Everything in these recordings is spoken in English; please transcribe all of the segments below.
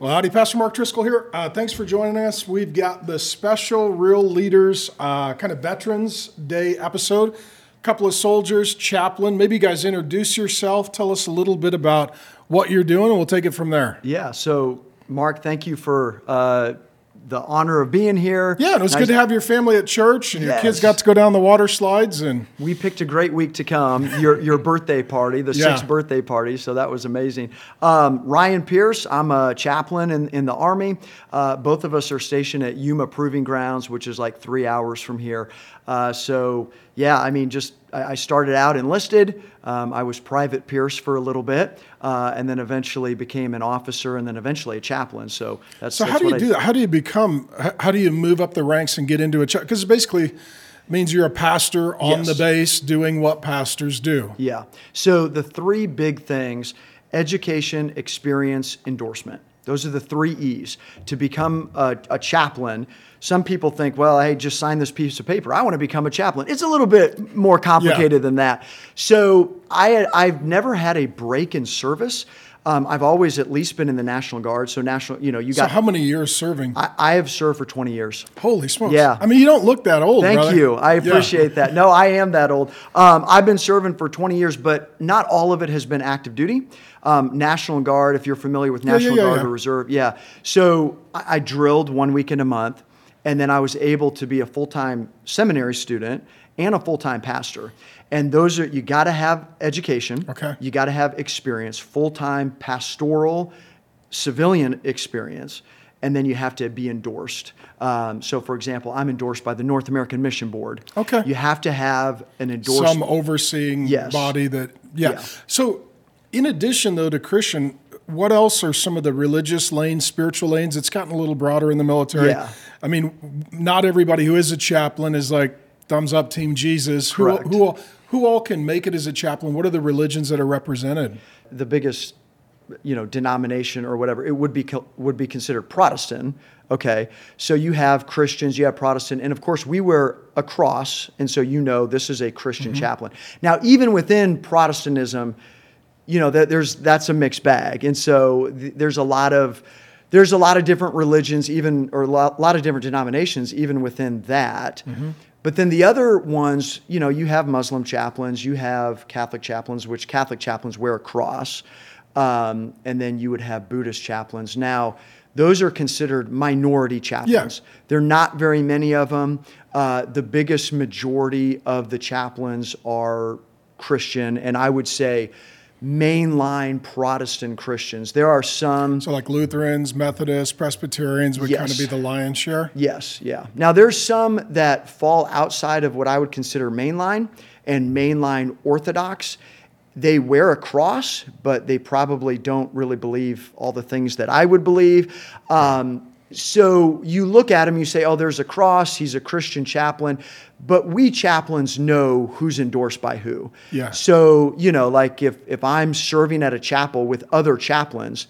Well, howdy, Pastor Mark Driscoll here. Uh, thanks for joining us. We've got the special Real Leaders uh, kind of Veterans Day episode. A couple of soldiers, chaplain. Maybe you guys introduce yourself. Tell us a little bit about what you're doing, and we'll take it from there. Yeah. So, Mark, thank you for uh, the honor of being here. Yeah, it was good to have your family at church, and your kids got to go down the water slides. And We picked a great week to come. Your your birthday party, the Yeah. sixth birthday party. So that was amazing. Um, Ryan Pierce, I'm a chaplain in, in the Army. Uh, both of us are stationed at Yuma Proving Grounds, which is like three hours from here. Uh, so yeah, I mean, just I, started out enlisted. Um, I was Private Pierce for a little bit, uh, and then eventually became an officer, and then eventually a chaplain. So that's so, that's how do you I- do that? How do you become? How do you move up the ranks and get into a? Because it basically means you're a pastor on Yes. the base doing what pastors do. Yeah. So the three big things education, experience, endorsement. Those are the three E's. To become a, a chaplain, some people think, well, hey, just sign this piece of paper. I want to become a chaplain. It's a little bit more complicated than that. So I, I've never had a break in service. Um, I've always at least been in the National Guard. So national, you know, you got. So, how many years serving? I, I have served for 20 years. Holy smokes! Yeah. I mean, you don't look that old. Thank brother. you. I Yeah. appreciate that. No, I am that old. Um, I've been serving for 20 years, but not all of it has been active duty. Um, National Guard, if you're familiar with yeah, National yeah, Guard yeah. or Reserve, yeah. So I, I drilled one weekend a month, and then I was able to be a full time seminary student and a full time pastor. And those are, you got to have education. Okay. You got to have experience, full time pastoral, civilian experience, and then you have to be endorsed. Um, so, for example, I'm endorsed by the North American Mission Board. Okay. You have to have an endorsement. some overseeing Yes. body that yeah. Yeah. So in addition though to Christian, what else are some of the religious lanes, spiritual lanes? It's gotten a little broader in the military. Yeah. I mean, not everybody who is a chaplain is like thumbs up team Jesus. Who Correct. who all, who all can make it as a chaplain? What are the religions that are represented? the biggest you know denomination or whatever it would be would be considered Protestant okay so you have Christians you have Protestant and of course we wear a cross and so you know this is a Christian mm-hmm. chaplain now even within Protestantism you know that there's that's a mixed bag. And so th- there's a lot of there's a lot of different religions even or a lot, lot of different denominations even within that. But then the other ones you know you have muslim chaplains you have catholic chaplains which catholic chaplains wear a cross um, and then you would have buddhist chaplains. Now those are considered minority chaplains. There are not very many of them. Uh, the biggest majority of the chaplains are christian and i would say mainline Protestant Christians. There are some. So like Lutherans, Methodists, Presbyterians would kind of be the lion's share. Yes, yeah. Now there's some that fall outside of what I would consider mainline and mainline Orthodox. They wear a cross, but they probably don't really believe all the things that I would believe. Um, so you look at him, you say, "Oh, there's a cross. He's a Christian chaplain." But we chaplains know who's endorsed by who. Yeah. So you know, like if if I'm serving at a chapel with other chaplains,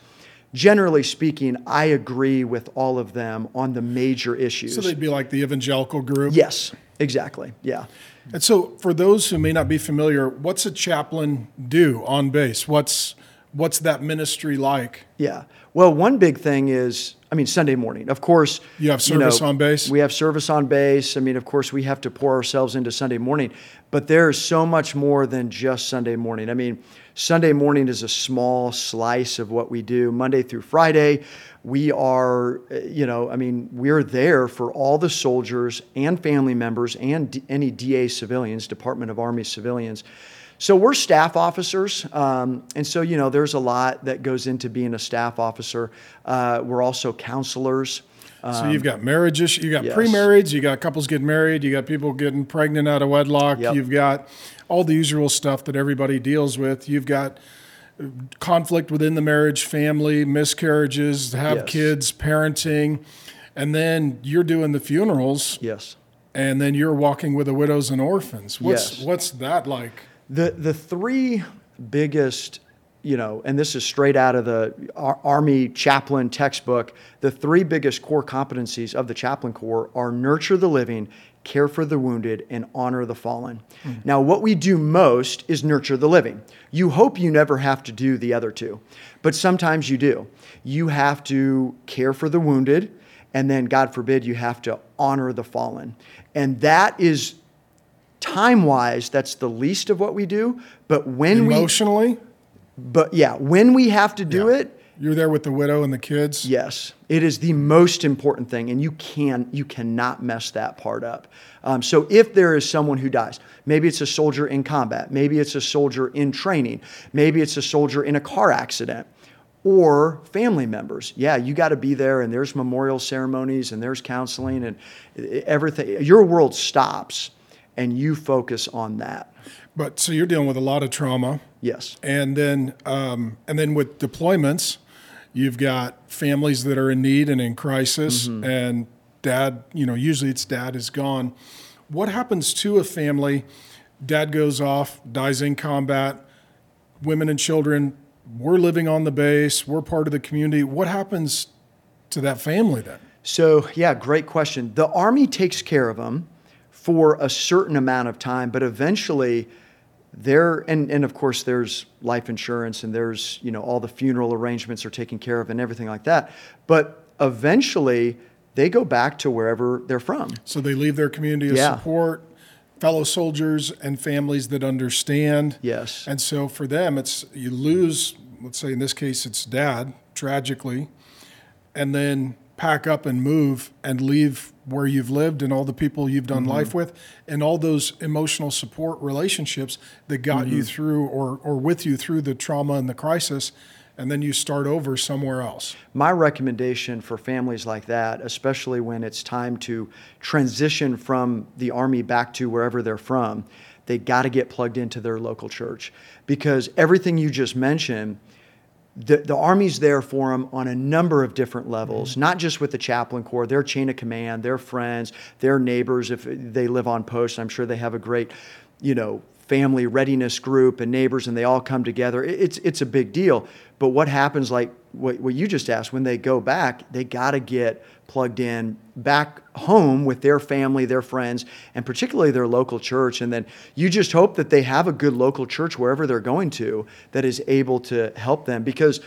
generally speaking, I agree with all of them on the major issues. So they'd be like the evangelical group. yes, exactly. Yeah. And so, for those who may not be familiar, what's a chaplain do on base? What's what's that ministry like? Yeah. Well, one big thing is, I mean, Sunday morning. Of course, You have service on base? We have service on base. I mean, of course, we have to pour ourselves into Sunday morning, but there's so much more than just Sunday morning. I mean, Sunday morning is a small slice of what we do. Monday through Friday, we are, uh, you know, I mean, we're there for all the soldiers and family members and D- any DA civilians, Department of Army civilians. So we're staff officers, um, and so you know there's a lot that goes into being a staff officer. Uh, we're also counselors. So you've got marriages, you got Um, yes. pre-marriage, you got couples getting married, you got people getting pregnant out of wedlock, Yep. you've got all the usual stuff that everybody deals with. You've got conflict within the marriage, family, miscarriages, have Yes. kids, parenting, and then you're doing the funerals, Yes. and then you're walking with the widows and orphans. What's Yes. what's that like? The the three biggest, you know, and this is straight out of the Ar- Army chaplain textbook. The three biggest core competencies of the chaplain corps are nurture the living, care for the wounded, and honor the fallen. Hmm. Now, what we do most is nurture the living. You hope you never have to do the other two, but sometimes you do. You have to care for the wounded, and then, God forbid, you have to honor the fallen. And that is time wise, that's the least of what we do. But when we, Emotionally, but yeah, when we have to do Yeah. it, you're there with the widow and the kids. Yes, it is the most important thing, and you can you cannot mess that part up. Um, so if there is someone who dies, maybe it's a soldier in combat, maybe it's a soldier in training, maybe it's a soldier in a car accident, or family members. Yeah, you got to be there, and there's memorial ceremonies, and there's counseling, and everything. Your world stops, and you focus on that. But so you're dealing with a lot of trauma. Yes. And then, um, and then with deployments, you've got families that are in need and in crisis, Mm-hmm. and dad. You know, usually it's dad is gone. What happens to a family? Dad goes off, dies in combat. Women and children. We're living on the base. We're part of the community. What happens to that family then? So, yeah, great question. The Army takes care of them for a certain amount of time, but eventually there and, and of course there's life insurance and there's you know all the funeral arrangements are taken care of and everything like that but eventually they go back to wherever they're from So they leave their community of Yeah. support, fellow soldiers, and families that understand. yes And so for them, it's you lose, let's say in this case, it's dad, tragically, and then pack up and move and leave where you've lived and all the people you've done mm-hmm. life with and all those emotional support relationships that got you mm-hmm. through or, or with you through the trauma and the crisis. And then you start over somewhere else. my recommendation for families like that, especially when it's time to transition from the Army back to wherever they're from, they got to get plugged into their local church because everything you just mentioned. The, the Army's there for them on a number of different levels, mm-hmm. not just with the chaplain corps, their chain of command, their friends, their neighbors. If they live on post, I'm sure they have a great, you know, family readiness group and neighbors, and they all come together. It- It's it's a big deal. But what happens, like what, what you just asked, when they go back, they got to get plugged in back home with their family, their friends, and particularly their local church. And then you just hope that they have a good local church wherever they're going to that is able to help them. Because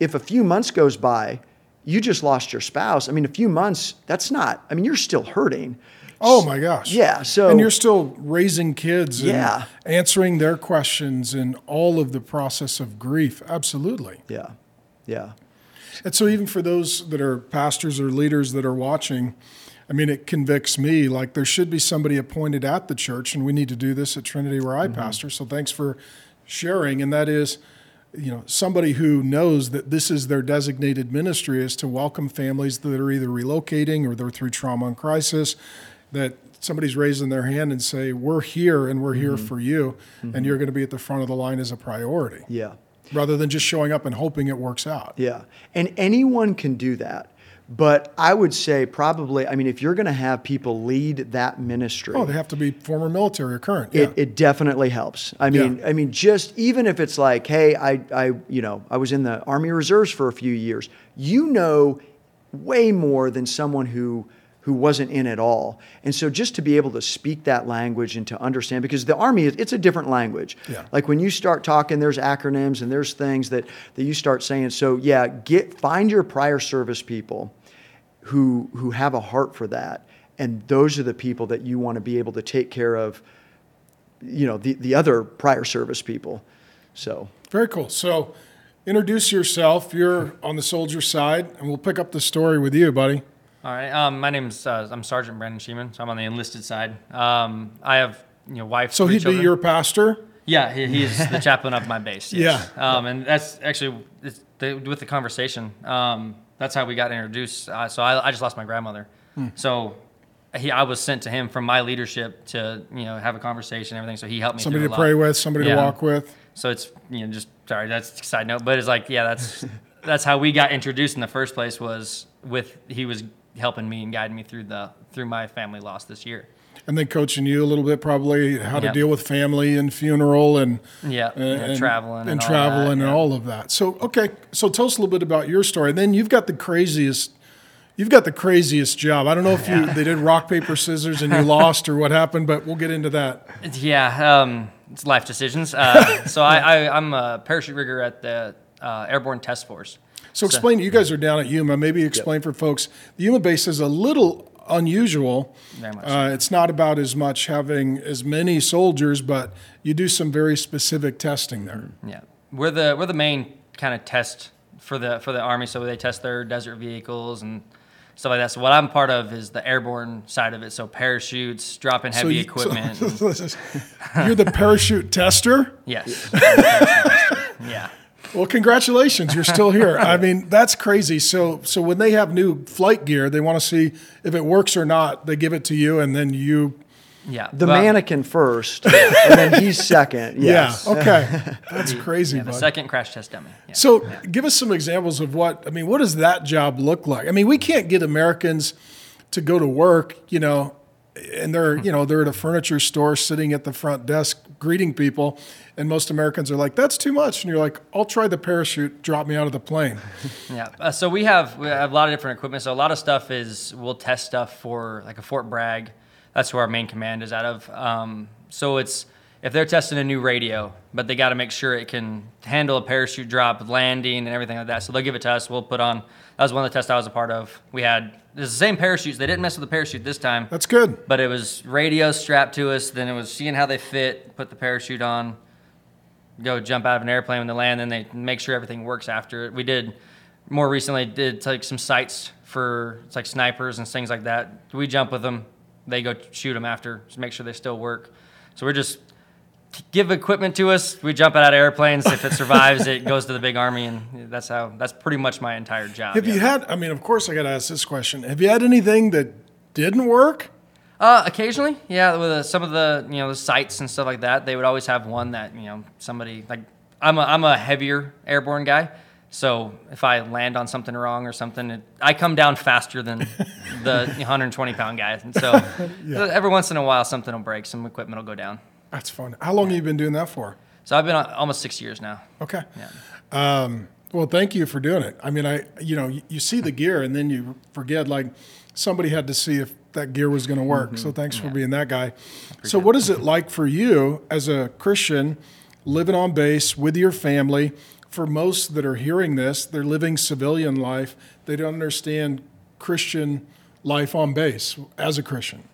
if a few months goes by, you just lost your spouse. I mean, a few months, that's not, I mean, you're still hurting. Oh my gosh. Yeah, so- and you're still raising kids and Yeah. answering their questions and all of the process of grief. Absolutely. Yeah. Yeah. And so, even for those that are pastors or leaders that are watching, I mean, it convicts me like there should be somebody appointed at the church, and we need to do this at Trinity where I mm-hmm. pastor. So, thanks for sharing. And that is, you know, somebody who knows that this is their designated ministry is to welcome families that are either relocating or they're through trauma and crisis. That somebody's raising their hand and say, "We're here, and we're here mm-hmm. for you, and mm-hmm. you're going to be at the front of the line as a priority." Yeah. Rather than just showing up and hoping it works out. Yeah. And anyone can do that. But I would say probably, I mean, if you're going to have people lead that ministry, Oh, they have to be former military or current. it, yeah. it definitely helps. I mean, I mean, just even if it's like, hey, I, I, you know, I was in the Army Reserves for a few years. You know, way more than someone who who wasn't in at all. And so just to be able to speak that language and to understand, because the Army, is- it's a different language. Yeah. Like when you start talking, there's acronyms and there's things that that you start saying. So yeah, get find your prior service people who who have a heart for that and those are the people that you want to be able to take care of you know the, the other prior service people so Very cool. So, introduce yourself. You're on the soldier side, and we'll pick up the story with you, buddy. All right. Um, my name's uh, I'm Sergeant Brandon Sheeman, so I'm on the enlisted side. Um, I have you know wife. So he'd children. be your pastor. yeah. He, he's the chaplain of my base. Yes. Yeah. Um, and that's actually it's the, with the conversation. Um, that's how we got introduced. Uh, so I, I just lost my grandmother. Hmm. So he I was sent to him from my leadership to you know have a conversation and everything. So he helped me. Somebody to pray with, somebody to walk with. So it's you know just sorry that's a side note, but it's like yeah that's that's how we got introduced in the first place was with he was helping me and guiding me through the through my family loss this year. And then coaching you a little bit, probably how to deal with family and funeral and Yeah, and, yeah, traveling and, and all traveling that, and yeah. all of that. So okay, so tell us a little bit about your story. And then you've got the craziest. You've got the craziest job. I don't know if you they did rock paper scissors and you lost or what happened, but we'll get into that. Yeah, um, it's life decisions. Uh, so I, I, I'm a parachute rigger at the uh, Airborne Test Force. So explain. You guys are down at Yuma. Maybe explain for folks. The Yuma base is a little unusual. Very much. Uh, it's not about as much having as many soldiers, but you do some very specific testing there. Yeah, we're the we're the main kind of test for the for the army. So they test their desert vehicles and stuff like that. So what I'm part of is the airborne side of it. So parachutes, dropping heavy you- equipment. so- you're the parachute tester. yes. yeah. Well, congratulations, you're still here. I mean, that's crazy. So, so when they have new flight gear, they want to see if it works or not. They give it to you, and then you. Yeah. The Well, mannequin first, and then he's second. Yes. Yeah. Okay. That's crazy, Yeah, the bud. second crash test dummy. Yeah. So, give us some examples of what I mean. What does that job look like? I mean, we can't get Americans to go to work, you know, and they're you know they're at a furniture store sitting at the front desk greeting people, and most Americans are like, "That's too much," and you're like, "I'll try the parachute. Drop me out of the plane." Yeah. Uh, so we have we have a lot of different equipment. So a lot of stuff is we'll test stuff for like a Fort Bragg. That's where our main command is out of. Um, so it's if they're testing a new radio, but they got to make sure it can handle a parachute drop, landing, and everything like that. So they'll give it to us. We'll put on. That was one of the tests I was a part of. We had it's the same parachutes. They didn't mess with the parachute this time. That's good. But it was radio strapped to us. Then it was seeing how they fit, put the parachute on, go jump out of an airplane when they land. Then they make sure everything works after it. We did more recently did like some sights for it's like snipers and things like that. We jump with them. They go shoot them after to make sure they still work. So we're just give equipment to us. We jump out of airplanes. If it survives, it goes to the big army, and that's how. That's pretty much my entire job. Have yeah. you had? I mean, of course, I got to ask this question. Have you had anything that didn't work? Uh, occasionally, yeah. With uh, some of the you know the sights and stuff like that, they would always have one that you know somebody like I'm a I'm a heavier airborne guy, so if I land on something wrong or something, it, I come down faster than the 120 pound guy, and so every once in a while something will break, some equipment will go down. That's fun. How long have you been doing that for? So I've been on almost six years now. Okay. Um, well, thank you for doing it. I mean, I you know you, you see the gear and then you forget like somebody had to see if that gear was going to work. So thanks for being that guy. So what is it like for you as a Christian living on base with your family? For most that are hearing this, they're living civilian life. They don't understand Christian life on base as a Christian.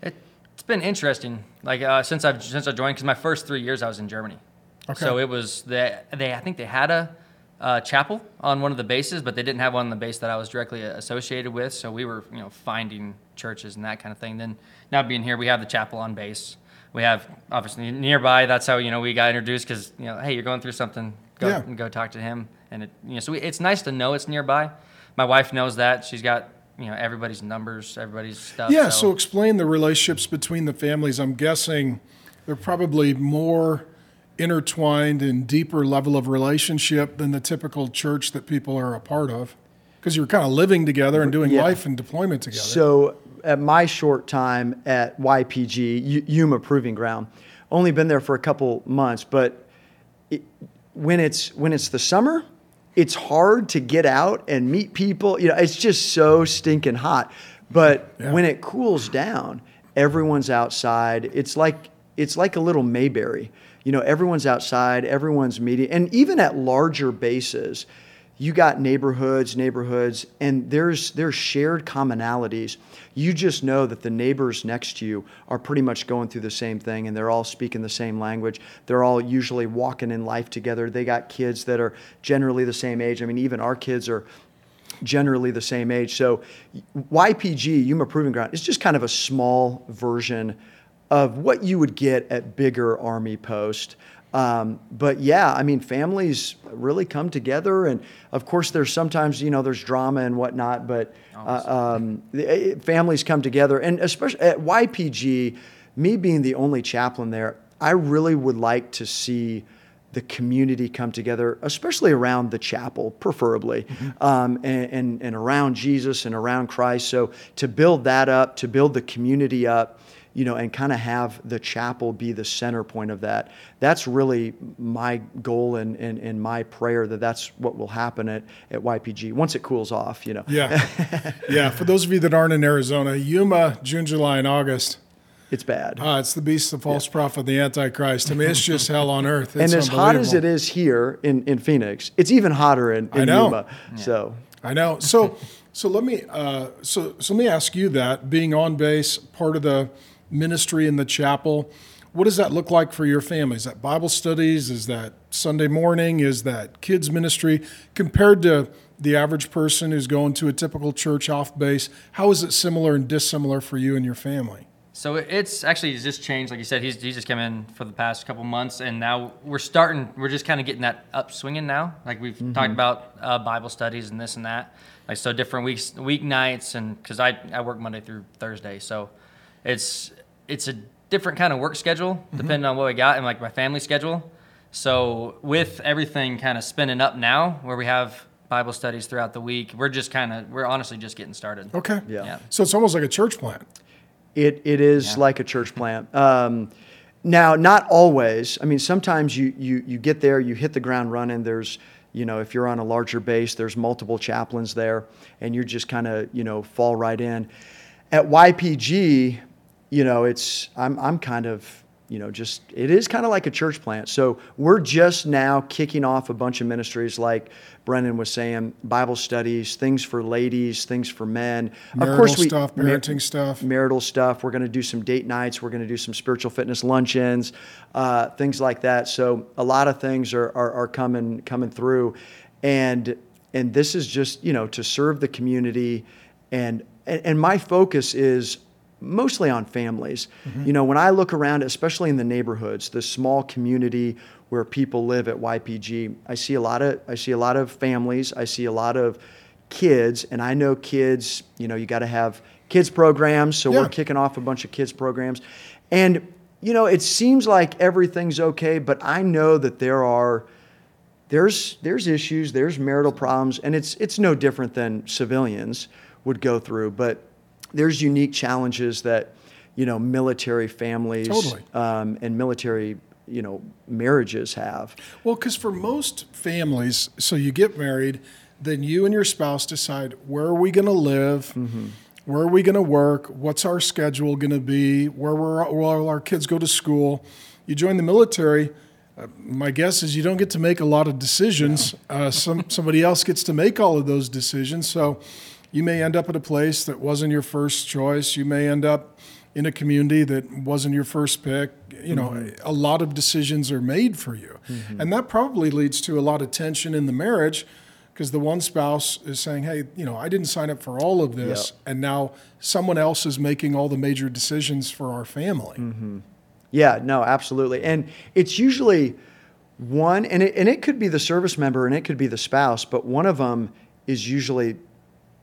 It, it's been interesting. Like uh, since I've since I joined, because my first three years I was in Germany. Okay. So it was they they I think they had a uh, chapel on one of the bases, but they didn't have one on the base that I was directly associated with. So we were you know finding churches and that kind of thing. Then now being here, we have the chapel on base. We have obviously nearby. That's how you know we got introduced because you know hey you're going through something, go Yeah. go talk to him. And it, you know so we, it's nice to know it's nearby. My wife knows that she's got you know everybody's numbers, everybody's stuff. Yeah, so explain the relationships between the families. I'm guessing they're probably more intertwined and deeper level of relationship than the typical church that people are a part of because you're kind of living together and doing Yeah. life and deployment together. So, at my short time at YPG, Yuma Proving Ground, only been there for a couple months, but it, when it's when it's the summer, it's hard to get out and meet people. You know, it's just so stinking hot. But Yeah. when it cools down, everyone's outside. It's like it's like a little Mayberry. You know, everyone's outside, everyone's meeting, and even at larger bases, you got neighborhoods, neighborhoods, and there's there's shared commonalities. You just know that the neighbors next to you are pretty much going through the same thing, and they're all speaking the same language. They're all usually walking in life together. They got kids that are generally the same age. I mean, even our kids are generally the same age. So YPG, Yuma Proving Ground, is just kind of a small version of what you would get at bigger Army post. Um, but yeah, I mean, families really come together, and of course, there's sometimes you know there's drama and whatnot, but uh, um, the, eh, families come together, and especially at YPG, me being the only chaplain there, I really would like to see the community come together, especially around the chapel, preferably, um, and, and, and around Jesus and around Christ. So to build that up, to build the community up, you know, and kind of have the chapel be the center point of that. That's really my goal and, and, and my prayer that that's what will happen at, at YPG once it cools off, you know. Yeah. yeah. For those of you that aren't in Arizona, Yuma, June, July, and August. It's bad. Uh, it's the beast, the false yeah. prophet, the Antichrist. I mean, it's just hell on earth. It's and as hot as it is here in, in Phoenix, it's even hotter in, in I know. Yuma. Yeah. So I know. So so let me uh, so so let me ask you that being on base, part of the ministry in the chapel. What does that look like for your family? Is that Bible studies? Is that Sunday morning? Is that kids ministry? Compared to the average person who's going to a typical church off base, how is it similar and dissimilar for you and your family? So it's actually just changed. Like you said, he's, he's just come in for the past couple months, and now we're starting. We're just kind of getting that up swinging now. Like we've mm-hmm. talked about uh, Bible studies and this and that. Like so, different weeks, weeknights, and because I I work Monday through Thursday, so it's it's a different kind of work schedule mm-hmm. depending on what we got and like my family schedule. So with everything kind of spinning up now, where we have Bible studies throughout the week, we're just kind of we're honestly just getting started. Okay. Yeah. yeah. So it's almost like a church plant. It it is yeah. like a church plant. Um, now, not always. I mean, sometimes you you you get there, you hit the ground running. There's you know, if you're on a larger base, there's multiple chaplains there, and you just kind of you know fall right in. At YPG, you know, it's I'm I'm kind of you know, just it is kind of like a church plant. So we're just now kicking off a bunch of ministries like Brendan was saying, Bible studies, things for ladies, things for men. Marital of course, we, stuff, parenting mar- stuff, marital stuff. We're going to do some date nights. We're going to do some spiritual fitness luncheons, uh, things like that. So a lot of things are, are, are coming coming through, and and this is just you know to serve the community, and and, and my focus is mostly on families. Mm-hmm. You know, when I look around, especially in the neighborhoods, the small community where people live at YPG, I see a lot of I see a lot of families, I see a lot of kids, and I know kids, you know, you got to have kids programs, so yeah. we're kicking off a bunch of kids programs. And you know, it seems like everything's okay, but I know that there are there's there's issues, there's marital problems, and it's it's no different than civilians would go through, but there's unique challenges that you know military families totally. um, and military you know marriages have. Well, because for most families, so you get married, then you and your spouse decide where are we going to live. Mm-hmm. Where are we going to work? What's our schedule going to be? Where will our kids go to school? You join the military. Uh, my guess is you don't get to make a lot of decisions. Uh, some somebody else gets to make all of those decisions. So you may end up at a place that wasn't your first choice. You may end up in a community that wasn't your first pick. You know, mm-hmm. a lot of decisions are made for you. Mm-hmm. And that probably leads to a lot of tension in the marriage because the one spouse is saying, hey, you know, I didn't sign up for all of this. Yep. And now someone else is making all the major decisions for our family. Mm-hmm. Yeah, no, absolutely. And it's usually one, and it, and it could be the service member and it could be the spouse, but one of them is usually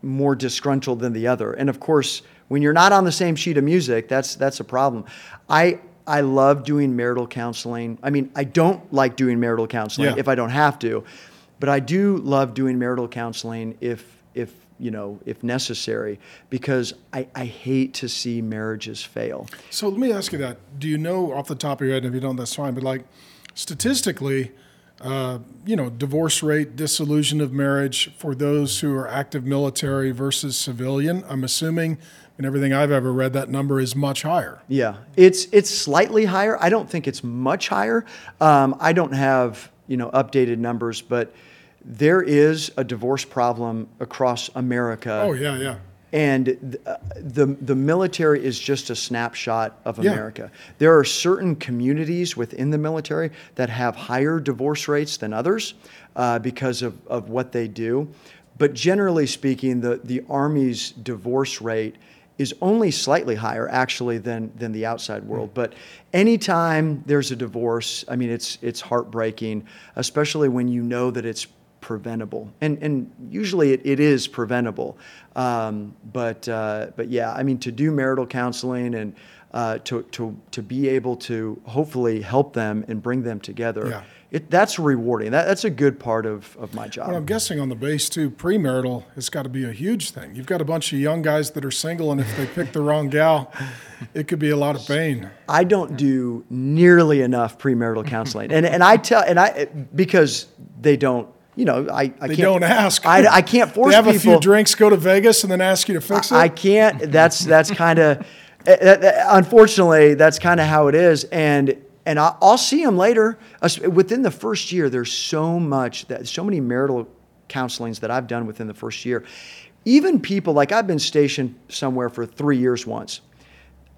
more disgruntled than the other. And of course, when you're not on the same sheet of music, that's that's a problem. I I love doing marital counseling. I mean, I don't like doing marital counseling yeah. if I don't have to, but I do love doing marital counseling if if you know if necessary because I, I hate to see marriages fail. So let me ask you that. Do you know off the top of your head, if you don't, that's fine. But like statistically, uh, you know, divorce rate, dissolution of marriage for those who are active military versus civilian. I'm assuming, in everything I've ever read, that number is much higher. Yeah, it's it's slightly higher. I don't think it's much higher. Um, I don't have you know updated numbers, but there is a divorce problem across America. Oh yeah, yeah and the the military is just a snapshot of America. Yeah. There are certain communities within the military that have higher divorce rates than others uh, because of, of what they do. But generally speaking, the, the Army's divorce rate is only slightly higher actually than than the outside world. But anytime there's a divorce, I mean it's it's heartbreaking, especially when you know that it's preventable. And, and usually it, it is preventable. Um, but, uh, but yeah, I mean, to do marital counseling and uh, to, to, to be able to hopefully help them and bring them together, yeah. it, that's rewarding. That, that's a good part of, of my job. Well, I'm guessing on the base too, premarital has got to be a huge thing. You've got a bunch of young guys that are single, and if they pick the wrong gal, it could be a lot of pain. I don't do nearly enough premarital counseling, and and I tell and I because they don't. You know, I, I They can't, don't ask. I, I can't force They have people. a few drinks, go to Vegas, and then ask you to fix it. I can't. That's that's kind of. Eh, eh, eh, unfortunately, that's kind of how it is, and and I, I'll see them later. Within the first year, there's so much that so many marital counselings that I've done within the first year. Even people like I've been stationed somewhere for three years once.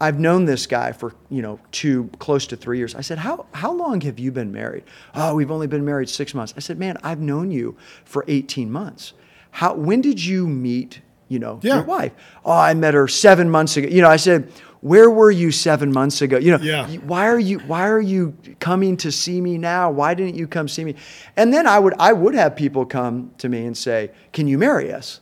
I've known this guy for you know two close to three years. I said, how how long have you been married? Oh, we've only been married six months. I said, man, I've known you for eighteen months. How when did you meet? You know Yeah. your wife. Oh, I met her seven months ago. You know, I said, where were you seven months ago? You know, Yeah. Why are you why are you coming to see me now? Why didn't you come see me? And then I would I would have people come to me and say, can you marry us?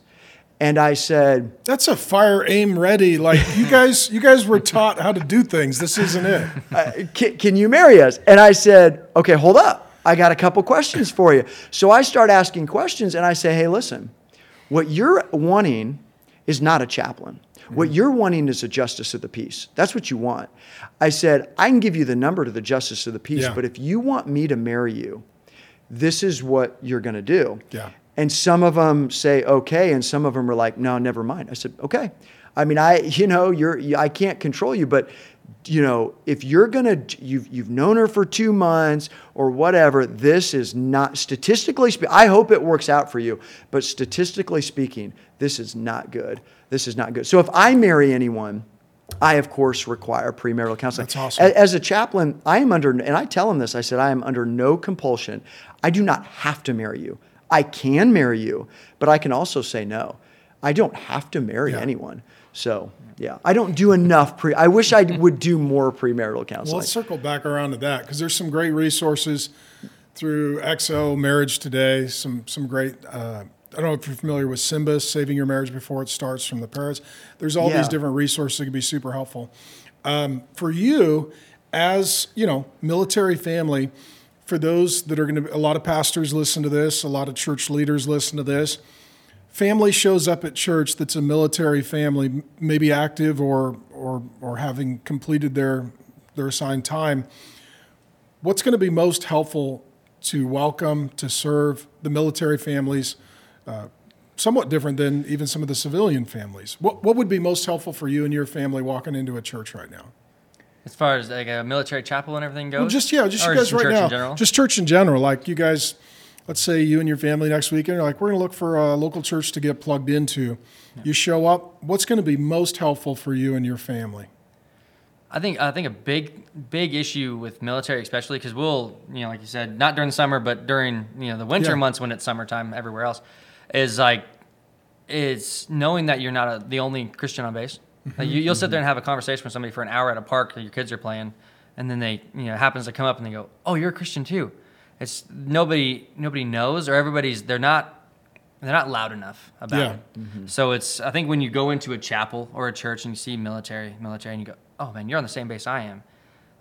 And I said, That's a fire aim ready. Like you guys, you guys were taught how to do things. This isn't it. uh, can, can you marry us? And I said, okay, hold up. I got a couple questions for you. So I start asking questions and I say, hey, listen, what you're wanting is not a chaplain. What you're wanting is a justice of the peace. That's what you want. I said, I can give you the number to the justice of the peace, Yeah. but if you want me to marry you, this is what you're going to do. Yeah. And some of them say okay, and some of them are like, no, never mind. I said, okay. I mean, I, you know, you're, I can't control you, but you know, if you're gonna, you've you've known her for two months or whatever, this is not statistically. Spe- I hope it works out for you, but statistically speaking, this is not good. This is not good. So if I marry anyone. I, of course, require premarital counseling. That's awesome. As a chaplain, I am under, and I tell them this I said, I am under no compulsion. I do not have to marry you. I can marry you, but I can also say no. I don't have to marry Yeah. anyone. So, yeah, I don't do enough pre. I wish I would do more premarital Well, counseling. let's circle back around to that because there's some great resources through XO Marriage Today. Some some great. Uh, I don't know if you're familiar with Simba, Saving Your Marriage Before It Starts from the Parrotts. There's all Yeah. these different resources that can be super helpful. Um, for you, as you know, military family, for those that are going to, a lot of pastors listen to this, a lot of church leaders listen to this. Family shows up at church that's a military family, maybe active or or or having completed their their assigned time. What's going to be most helpful to welcome to serve the military families? Uh, somewhat different than even some of the civilian families. What what would be most helpful for you and your family walking into a church right now? As far as like a military chapel and everything goes. Well, just yeah, just Or you guys right now. In general? Just church in general. Like you guys, let's say you and your family next weekend are like, we're going to look for a local church to get plugged into. You show up. What's going to be most helpful for you and your family? I think I think a big big issue with military, especially because we'll you know like you said, not during the summer, but during you know the winter Yeah. months when it's summertime everywhere else, is like is knowing that you're not a, the only Christian on base. Like you, you'll sit there and have a conversation with somebody for an hour at a park that your kids are playing, and then they you know happens to come up and they go, "Oh, you're a Christian too." It's nobody nobody knows or everybody's they're not they're not loud enough about Yeah. it. Mm-hmm. So it's I think when you go into a chapel or a church and you see military, military, and you go, oh man, you're on the same base I am.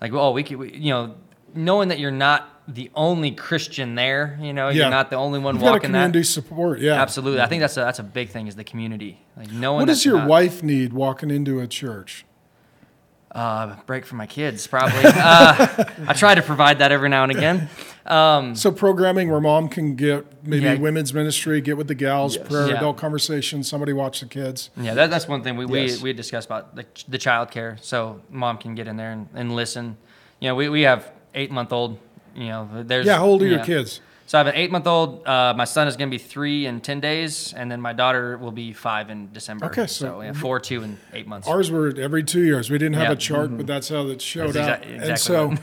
Like, oh, we could, we, you know, knowing that you're not the only Christian there, you know, Yeah. you're not the only one You've got a walking community that. support. Yeah, Absolutely, I think that's a that's a big thing is the community. Like knowing What does your not- wife need walking into a church? uh, break for my kids probably. uh, I try to provide that every now and again. Um, So programming where mom can get maybe Yeah. women's ministry, get with the gals, Yes. prayer, Yeah. adult conversation, somebody watch the kids. Yeah, that, that's one thing we, Yes. we, we discussed about the, the child care. So mom can get in there and, and listen. You know, we, we have eight month old, you know, there's. Yeah, how old are your yeah. kids? So I have an eight month old. Uh, my son is going to be three in 10 days. And then my daughter will be five in December. Okay, So, so- yeah, four, two, and eight months. Ours were every two years. We didn't have Yeah. a chart, but that's how it showed That's up. exac- and exactly so,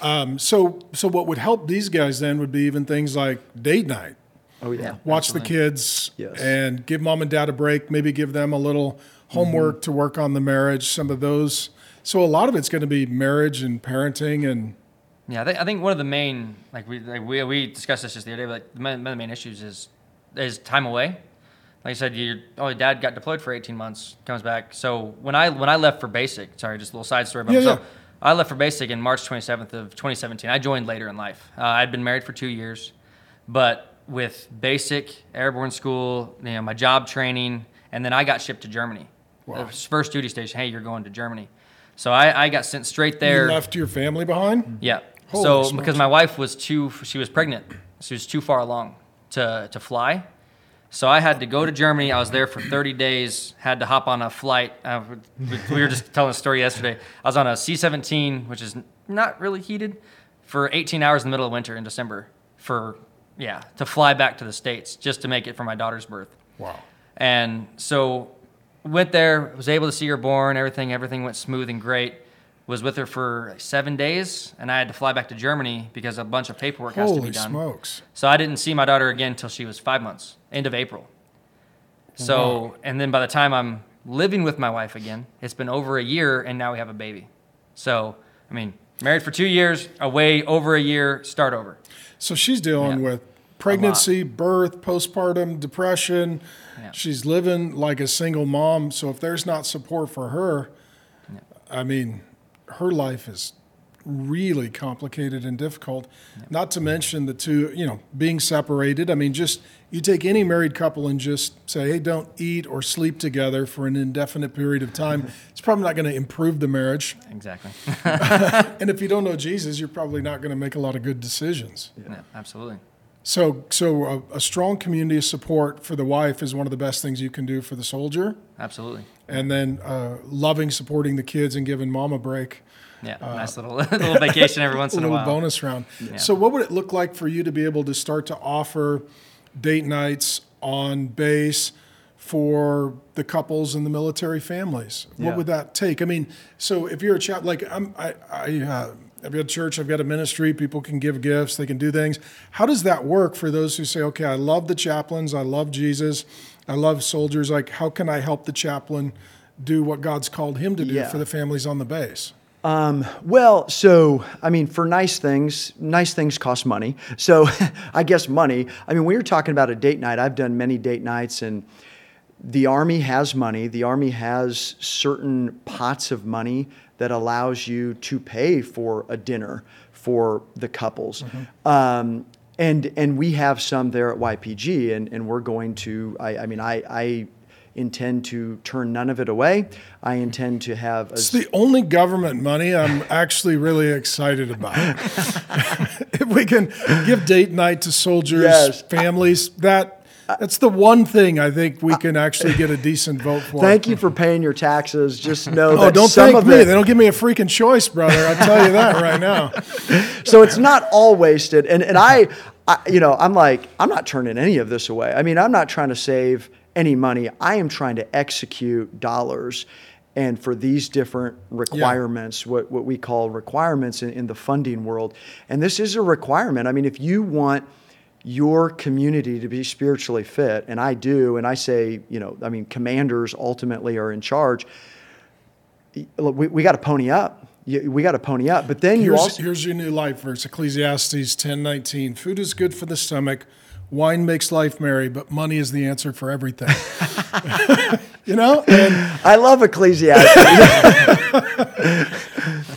um, so, so what would help these guys then would be even things like date night. oh yeah. Watch the kids Yes. and give mom and dad a break. Maybe give them a little homework to work on the marriage. Some of those. So a lot of it's going to be marriage and parenting and Yeah, I think, I think one of the main like we like we, we discussed this just the other day, but like one of the main issues is is time away. Like I said, your oh, your dad got deployed for 18 months, comes back. So when I when I left for basic, sorry, just a little side story. About Yeah, myself. yeah. I left for basic in March 27th of 2017. I joined later in life. Uh, I'd been married for two years, but with basic airborne school, you know, my job training, and then I got shipped to Germany. Wow. First duty station. Hey, you're going to Germany. So I, I got sent straight there. You left your family behind? Yeah. Holy so smokes. because my wife was too, she was pregnant. She was too far along to to fly. So I had to go to Germany. I was there for 30 days. Had to hop on a flight. Uh, we, we were just telling a story yesterday. I was on a C-17, which is not really heated, for 18 hours in the middle of winter in December. For yeah, to fly back to the states just to make it for my daughter's birth. Wow. And so went there, was able to see her born, everything, everything went smooth and great. Was with her for seven days, and I had to fly back to Germany because a bunch of paperwork has to be done. smokes. So I didn't see my daughter again until she was five months, end of April. Oh, so, and then by the time I'm living with my wife again, it's been over a year, and now we have a baby. So, I mean, married for two years, away over a year, start over. So she's dealing Yeah. with pregnancy, birth, postpartum, depression. Yeah. She's living like a single mom. So if there's not support for her, I mean, her life is really complicated and difficult. Not to mention the two, you know, being separated. I mean, just you take any married couple and just say, hey, don't eat or sleep together for an indefinite period of time. it's probably not going to improve the marriage. Exactly. And if you don't know Jesus, you're probably not going to make a lot of good decisions. yeah, absolutely. So, so a, a strong community of support for the wife is one of the best things you can do for the soldier. Absolutely. And then uh, loving, supporting the kids, and giving mom a break. Yeah, nice little little vacation every once in A a little while. bonus round. So, what would it look like for you to be able to start to offer date nights on base for the couples and the military families? What Yeah. would that take? I mean, so if you're a chap like I'm, I, I uh, I've got a church, I've got a ministry, people can give gifts, they can do things. How does that work for those who say, okay, I love the chaplains, I love Jesus, I love soldiers. Like, how can I help the chaplain do what God's called him to do Yeah. for the families on the base? Um, well, so I mean, for nice things, nice things cost money. So I guess money. I mean, when you're talking about a date night, I've done many date nights, and the army has money. The army has certain pots of money that allows you to pay for a dinner for the couples. Um, and and we have some there at YPG, and, and we're going to. I, I mean, I, I intend to turn none of it away. I intend to have. It's As, the only government money I'm actually really excited about. if we can give date night to soldiers, Yes. families, that that's the one thing I think we can actually get a decent vote for. Thank you for paying your taxes. Just know Oh, that don't some thank of me. it, They don't give me a freaking choice, brother. I'll tell you that right now. so it's not all wasted. And and I, I, you know, I'm like, I'm not turning any of this away. I mean, I'm not trying to save any money. I am trying to execute dollars. And for these different requirements, what, what we call requirements in, in the funding world. And this is a requirement. I mean, if you want your community to be spiritually fit, and I do, and I say, you know, I mean, commanders ultimately are in charge. Look, we, we got to pony up. We got to pony up. But then you Here's, also here's your new life verse, Ecclesiastes 10:19. Food is good for the stomach, wine makes life merry, but money is the answer for everything. you know? And I love Ecclesiastes.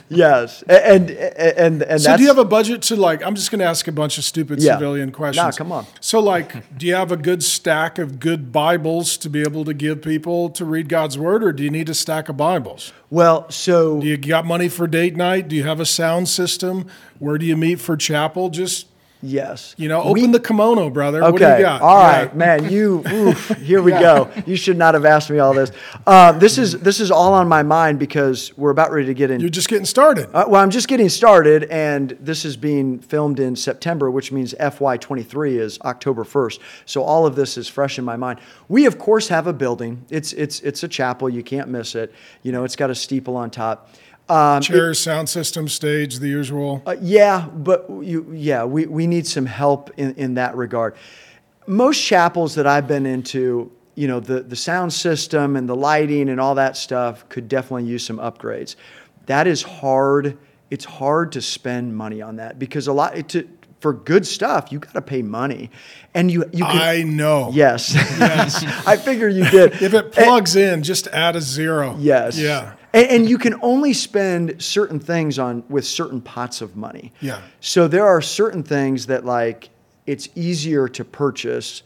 yes, and and and, So do you have a budget to like? I'm just going to ask a bunch of stupid Yeah. civilian questions. Nah, come on. So like, do you have a good stack of good Bibles to be able to give people to read God's word, or do you need a stack of Bibles? well. So Do you got money for date night? Do you have a sound system? Where do you meet for chapel? Just yes, you know, We- open the kimono, brother. What do Okay. you got? All Yeah. right, man. You oof, here we go. You should not have asked me all this. Uh, this is this is all on my mind because we're about ready to get in. You're just getting started. Uh, well, I'm just getting started, and this is being filmed in September, which means FY23 is October 1st. So all of this is fresh in my mind. We, of course, have a building. It's it's it's a chapel. You can't miss it. You know, it's got a steeple on top. Um, Chairs, sound system, stage, the usual. uh, yeah, but you, yeah, we, we need some help in, in that regard. Most chapels that I've been into, you know, the, the sound system and the lighting and all that stuff could definitely use some upgrades. That is hard. It's hard to spend money on that because a lot to, for good stuff, you got to pay money, and you you can. I know. yes, Yes. I figure you did. If it plugs in, just add a zero. Yes. Yeah. and, and you can only spend certain things on with certain pots of money. Yeah. So there are certain things that like it's easier to purchase,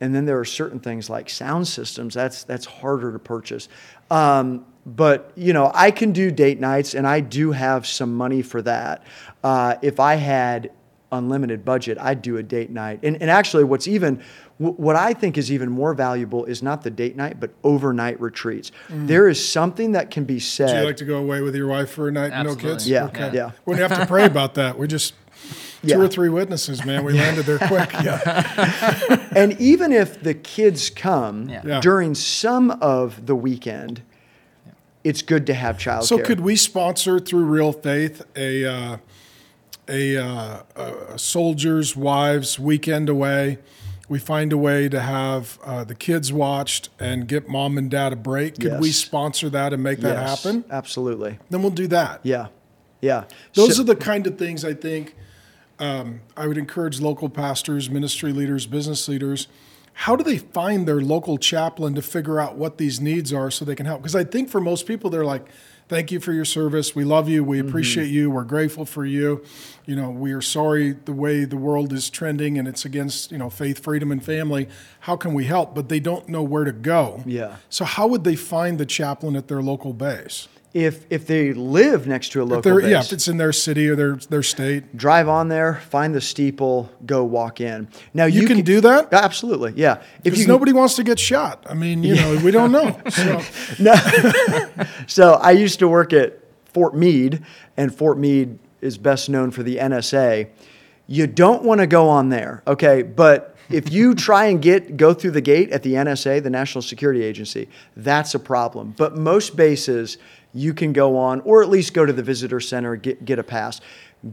and then there are certain things like sound systems that's that's harder to purchase. Um, but you know, I can do date nights, and I do have some money for that. Uh, if I had unlimited budget, I'd do a date night. And, and actually, what's even what I think is even more valuable is not the date night, but overnight retreats. There is something that can be said. Do you like to go away with your wife for a night and no kids? Yeah, Okay. yeah. Wouldn't have to pray about that. We just Yeah. two or three witnesses, man. We landed there quick. Yeah. and even if the kids come Yeah. Yeah. during some of the weekend, it's good to have childcare. So could we sponsor through Real Faith a uh, a, uh, a soldier's wives weekend away? We find a way to have uh, the kids watched and get mom and dad a break. Could we sponsor that and make that Yes, happen? Absolutely. Then we'll do that. Yeah. Yeah. Those So- are the kind of things I think um, I would encourage local pastors, ministry leaders, business leaders. How do they find their local chaplain to figure out what these needs are so they can help? Because I think for most people, they're like, thank you for your service. We love you. We mm-hmm. appreciate you. We're grateful for you. You know, we are sorry the way the world is trending and it's against, you know, faith, freedom, and family. How can we help? But they don't know where to go. Yeah. So how would they find the chaplain at their local base? If if they live next to a local they're, base, yeah, if it's in their city or their, their state. drive on there, find the steeple, go walk in. Now You can do that? Absolutely. Yeah. If Because you nobody wants to get shot. I mean, you know, we don't know. So, So I used to work at Fort Meade, and Fort Meade is best known for the NSA. You don't want to go on there, okay? But if you try and get go through the gate at the NSA, the National Security Agency, that's a problem. But most bases you can go on, or at least go to the visitor center, get get a pass.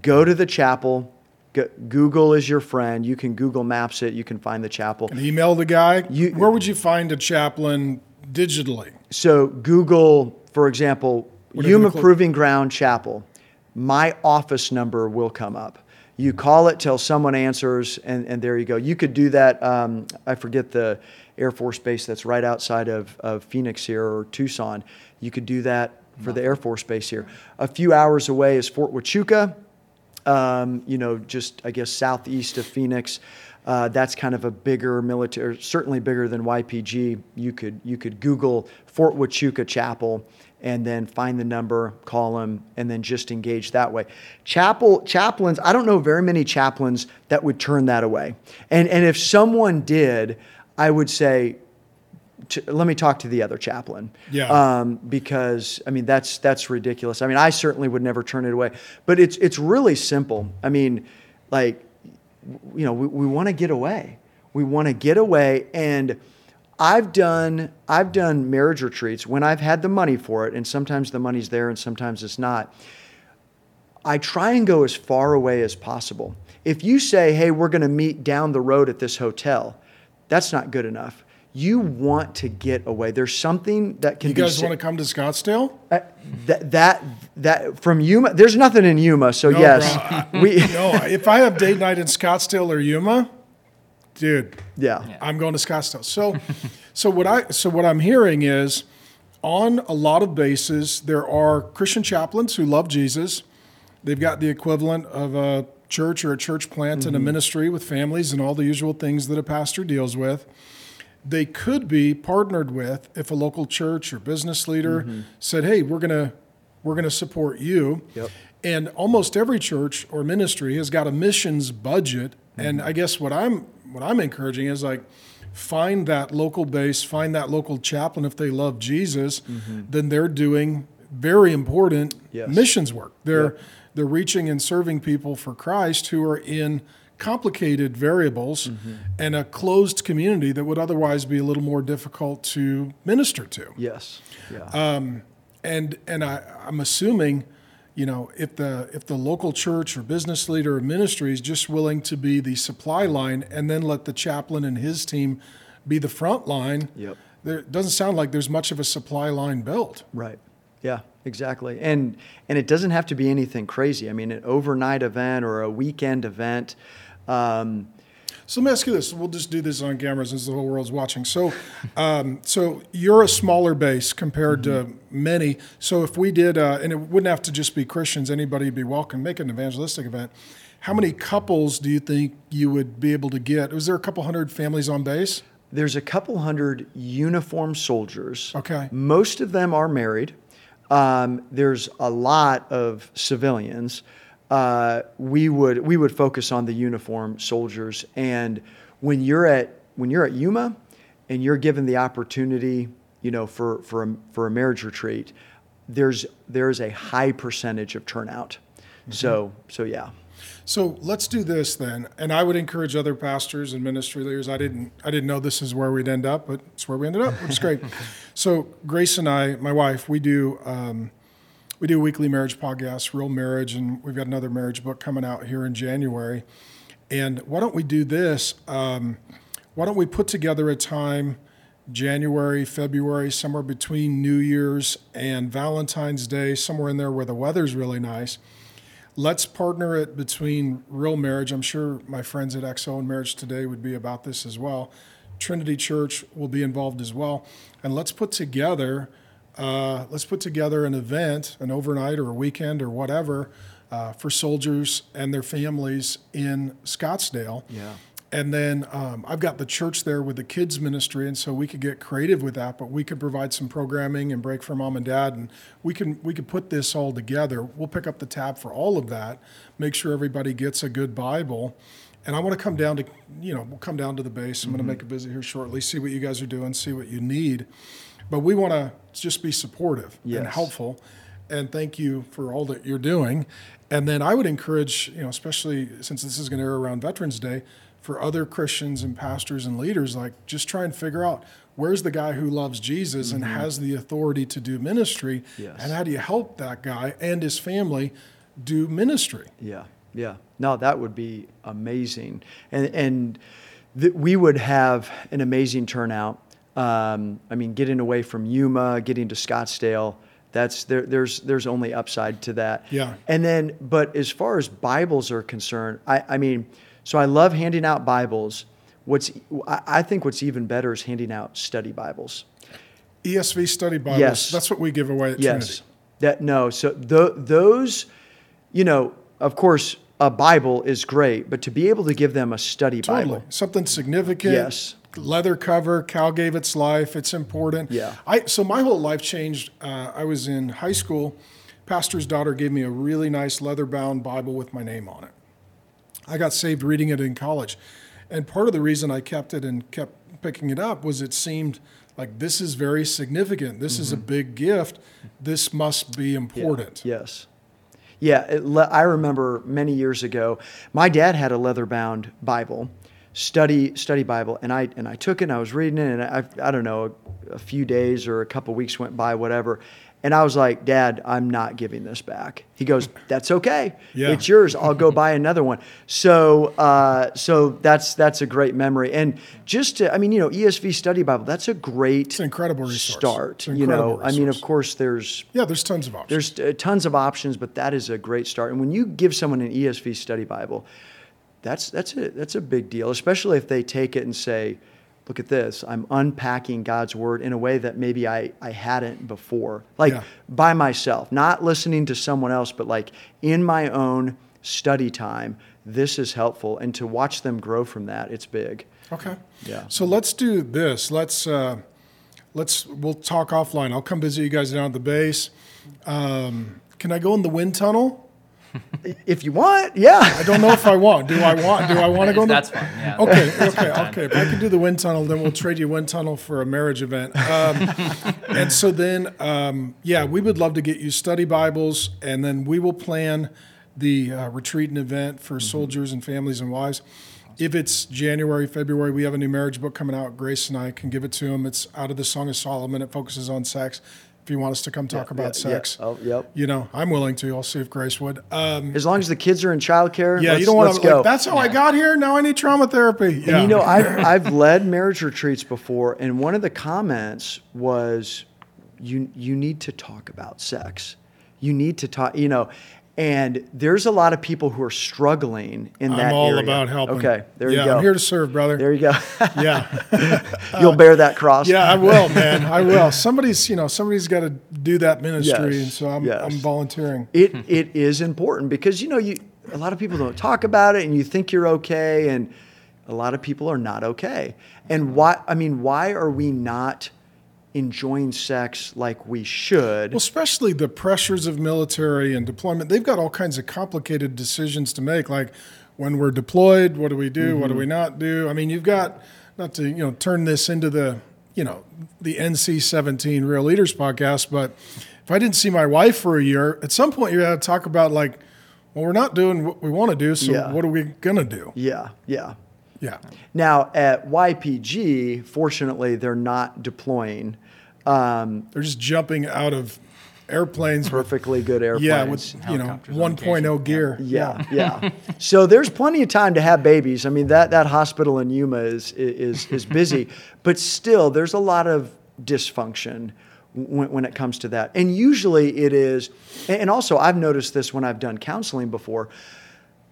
Go to the chapel. Go, Google is your friend. You can Google Maps it. You can find the chapel. email the guy. You- Where would you find a chaplain digitally? So Google, for example, Yuma? Proving Ground Chapel. My office number will come up. You call it till someone answers, and, and there you go. You could do that. Um, I forget the Air Force base that's right outside of, of Phoenix here or Tucson. You could do that for the Air Force base here. A few hours away is Fort Huachuca um, you know, just I guess southeast of Phoenix. Uh, that's kind of a bigger military, certainly bigger than YPG. You could you could Google Fort Huachuca Chapel and then find the number, call them, and then just engage that way. Chapel chaplains, I don't know very many chaplains that would turn that away. And and if someone did, I would say to, let me talk to the other chaplain. Yeah. Um, because I mean that's that's ridiculous. I mean I certainly would never turn it away. But it's it's really simple. I mean, like, you know, we, we want to get away. We want to get away, and I've done I've done marriage retreats when I've had the money for it, and sometimes the money's there and sometimes it's not. I try and go as far away as possible. If you say, hey, we're going to meet down the road at this hotel, that's not good enough. You want to get away. There's something that can You guys want to come to Scottsdale? uh, that, that that from Yuma. There's nothing in Yuma, so No, yes, bro. we No, if I have date night in Scottsdale or Yuma, dude, yeah. I'm going to Scottsdale. So, so what I so what I'm hearing is, on a lot of bases, there are Christian chaplains who love Jesus. They've got the equivalent of a church or a church plant and a ministry with families and all the usual things that a pastor deals with. They could be partnered with if a local church or business leader mm-hmm. said, "Hey, we're gonna we're gonna support you." Yep. And almost every church or ministry has got a missions budget. And mm-hmm. I guess what I'm what I'm encouraging is like find that local base, find that local chaplain if they love Jesus, mm-hmm. then they're doing very important Yes. missions work. They're they're reaching and serving people for Christ who are in complicated variables and a closed community that would otherwise be a little more difficult to minister to Yes. Yeah. Uh, and and I, I'm assuming, you know, if the if the local church or business leader or ministry is just willing to be the supply line and then let the chaplain and his team be the front line, Yep. there it doesn't sound like there's much of a supply line built. Right. Yeah, exactly. And and it doesn't have to be anything crazy. I mean, an overnight event or a weekend event. Um, So let me ask you this. We'll just do this on camera since the whole world's watching. So, um, so you're a smaller base compared to many. So if we did, uh, and it wouldn't have to just be Christians, anybody would be welcome. Make an evangelistic event. How many couples do you think you would be able to get? Was there a couple hundred families on base? There's a couple hundred uniformed soldiers. Okay. Most of them are married. Um, there's a lot of civilians. Uh, we would we would focus on the uniform soldiers, and when you're at when you're at Yuma, and you're given the opportunity, you know, for for a, for a marriage retreat, there's there's a high percentage of turnout. So so yeah. So let's do this then. And I would encourage other pastors and ministry leaders. I didn't I didn't know this is where we'd end up, but it's where we ended up, which is great. so Grace and I, my wife, we do um, we do a weekly marriage podcast, Real Marriage, and we've got another marriage book coming out here in January. And why don't we do this? Um, why don't we put together a time, January, February, somewhere between New Year's and Valentine's Day, somewhere in there where the weather's really nice. Let's partner it between Real Marriage. I'm sure my friends at XO and Marriage Today would be about this as well. Trinity Church will be involved as well. And let's put together uh, let's put together an event, an overnight or a weekend or whatever, uh, for soldiers and their families in Scottsdale. Yeah. And then um, I've got the church there with the kids ministry, and so we could get creative with that. But we could provide some programming and break for mom and dad, and we can we could put this all together. We'll pick up the tab for all of that. Make sure everybody gets a good Bible. And I want to come down to, you know, we'll come down to the base. I'm going to make a visit here shortly, see what you guys are doing, see what you need. But we want to just be supportive and helpful. And thank you for all that you're doing. And then I would encourage, you know, especially since this is going to air around Veterans Day, for other Christians and pastors and leaders, like just try and figure out where's the guy who loves Jesus and mm-hmm. has the authority to do ministry, Yes. and how do you help that guy and his family do ministry? Yeah, yeah. No, that would be amazing, and and th- we would have an amazing turnout. Um, I mean, getting away from Yuma, getting to Scottsdale, that's there. There's there's only upside to that. Yeah. And then, but as far as Bibles are concerned, I, I mean, so I love handing out Bibles. What's I think what's even better is handing out study Bibles. ESV study Bibles, Yes. that's what we give away at Yes. Trinity. That no. So th- those, you know, of course, a Bible is great, but to be able to give them a study Totally. Bible, Something significant. Yes. Leather cover. Cal gave its life. It's important. Yeah. I so my whole life changed. Uh, I was in high school. Pastor's daughter gave me a really nice leather bound Bible with my name on it. I got saved reading it in college, and part of the reason I kept it and kept picking it up was it seemed like this is very significant. This is a big gift. This must be important. yes, yeah. It, le- I remember many years ago, my dad had a leather-bound Bible, study study Bible, and I and I took it. and I was reading it, and I I don't know, a, a few days or a couple weeks went by, whatever. And I was like, Dad, I'm not giving this back. He goes, That's okay. Yeah. It's yours. I'll go buy another one. So, uh, so that's that's a great memory. And just to, I mean, you know, ESV Study Bible. That's a great It's an incredible resource. start. It's an you know, incredible I mean, of course, there's Yeah, there's tons of options. there's uh, tons of options, but that is a great start. And when you give someone an ESV Study Bible, that's that's a that's a big deal, especially if they take it and say, "Look at this! I'm unpacking God's word in a way that maybe I I hadn't before, like Yeah. by myself, not listening to someone else, but like in my own study time. This is helpful, and to watch them grow from that, it's big. Okay. Yeah. So let's do this. Let's uh, let's we'll talk offline. I'll come visit you guys down at the base. Um, can I go in the wind tunnel? If you want, yeah. I don't know if I want. Do I want? Do I want to go in the? That's fine. Yeah. Okay, okay, okay. If I can do the wind tunnel, then we'll trade you wind tunnel for a marriage event. Um, and so then, um, yeah, we would love to get you study Bibles, and then we will plan the uh, retreat and event for soldiers and families and wives. If it's January, February, we have a new marriage book coming out. Grace and I can give it to them. It's out of the Song of Solomon. It focuses on sex. If you want us to come talk about yeah, yeah. sex, Oh, yep. you know, I'm willing to. I'll see if Grace would. Um, As long as the kids are in childcare, yeah, you don't want to. go. Like, That's how I got here. Now I need trauma therapy. Yeah. And you know, I've, I've led marriage retreats before, and one of the comments was, "You you need to talk about sex. You need to talk." You know, And there's a lot of people who are struggling in that I'm all area. about helping. Okay, there yeah, you go. I'm here to serve, brother. there you go. yeah. You'll bear that cross. Yeah, I will, man. I will. Somebody's, you know, somebody's got to do that ministry, Yes, and so I'm, yes. I'm volunteering. it it is important because you know you a lot of people don't talk about it and you think you're okay and a lot of people are not okay and why i mean why are we not enjoying sex like we should Well, especially the pressures of military and deployment. They've got all kinds of complicated decisions to make, like when we're deployed, what do we do? What do mm-hmm. we not do? I mean, you've got not to you know turn this into the you know the NC-17 Real Leaders podcast, but if I didn't see my wife for a year, at some point you got to talk about like, well, we're not doing what we want to do, so Yeah. what are we gonna do? yeah yeah Yeah. now at ypg fortunately they're not deploying um, They're just jumping out of airplanes with perfectly good airplanes yeah, with you know Helicopters on 1.0 gear. Yeah, yeah. so there's plenty of time to have babies. I mean, that, that hospital in Yuma is, is, is busy, but still, there's a lot of dysfunction when, when it comes to that. And usually it is, and also I've noticed this when I've done counseling before,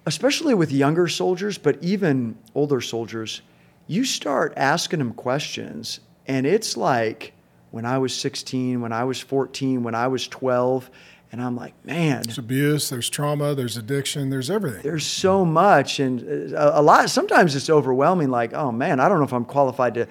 especially with younger soldiers, but even older soldiers, you start asking them questions, and it's like when I was 16, when I was 14, when I was 12, and I'm like, man, There's abuse, there's trauma, there's addiction, there's everything. there's so much and uh, a, a lot sometimes it's overwhelming like oh man i don't know if i'm qualified to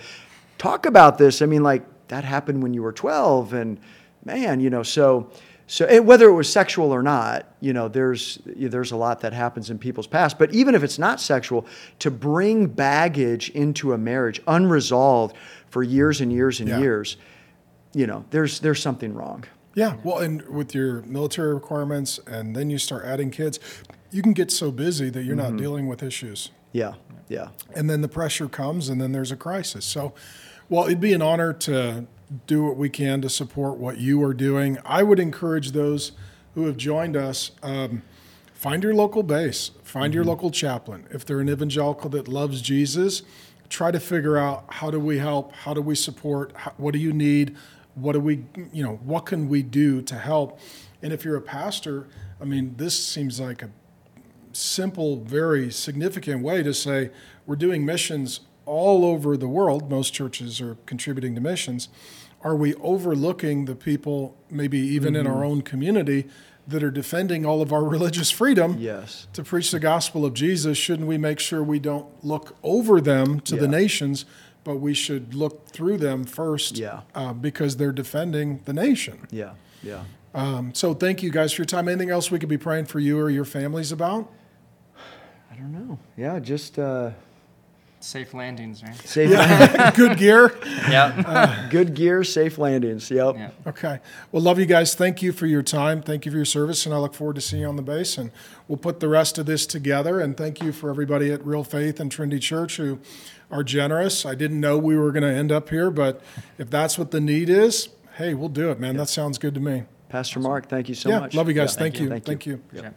talk about this i mean like that happened when you were 12 and man you know so so whether it was sexual or not you know there's there's a lot that happens in people's past but even if it's not sexual to bring baggage into a marriage unresolved for years and years and Yeah. years you know there's there's something wrong Yeah, well, and with your military requirements, and then you start adding kids, you can get so busy that you're Mm-hmm. not dealing with issues. yeah yeah And then the pressure comes, and then there's a crisis. So, well, it'd be an honor to do what we can to support what you are doing. I would encourage those who have joined us um, find your local base, find your local chaplain. If they're an evangelical that loves Jesus, try to figure out how do we help, how do we support, how, what do you need, what do we, you know, what can we do to help. And if you're a pastor, I mean, this seems like a simple, very significant way to say we're doing missions all over the world. Most churches are contributing to missions. Are we overlooking the people, maybe even in our mm-hmm. own community, that are defending all of our religious freedom yes to preach the gospel of Jesus? Shouldn't we make sure we don't look over them to the nations, but we should look through them first Yeah. uh, because they're defending the nation? yeah yeah Um, so thank you guys for your time. Anything else we could be praying for you or your families about? i don't know yeah just uh Safe landings, right? safe Good gear. Yep. Good gear, safe landings. Yep. yeah. Okay. Well, love you guys. Thank you for your time. Thank you for your service, and I look forward to seeing you on the base. And we'll put the rest of this together. And thank you for everybody at Real Faith and Trinity Church who are generous. I didn't know we were going to end up here, but if that's what the need is, hey, we'll do it, man. That sounds good to me. Pastor Mark, thank you so yeah. much. Love you guys. Yeah. Thank, you. Thank you. Thank you. Yep. Yep.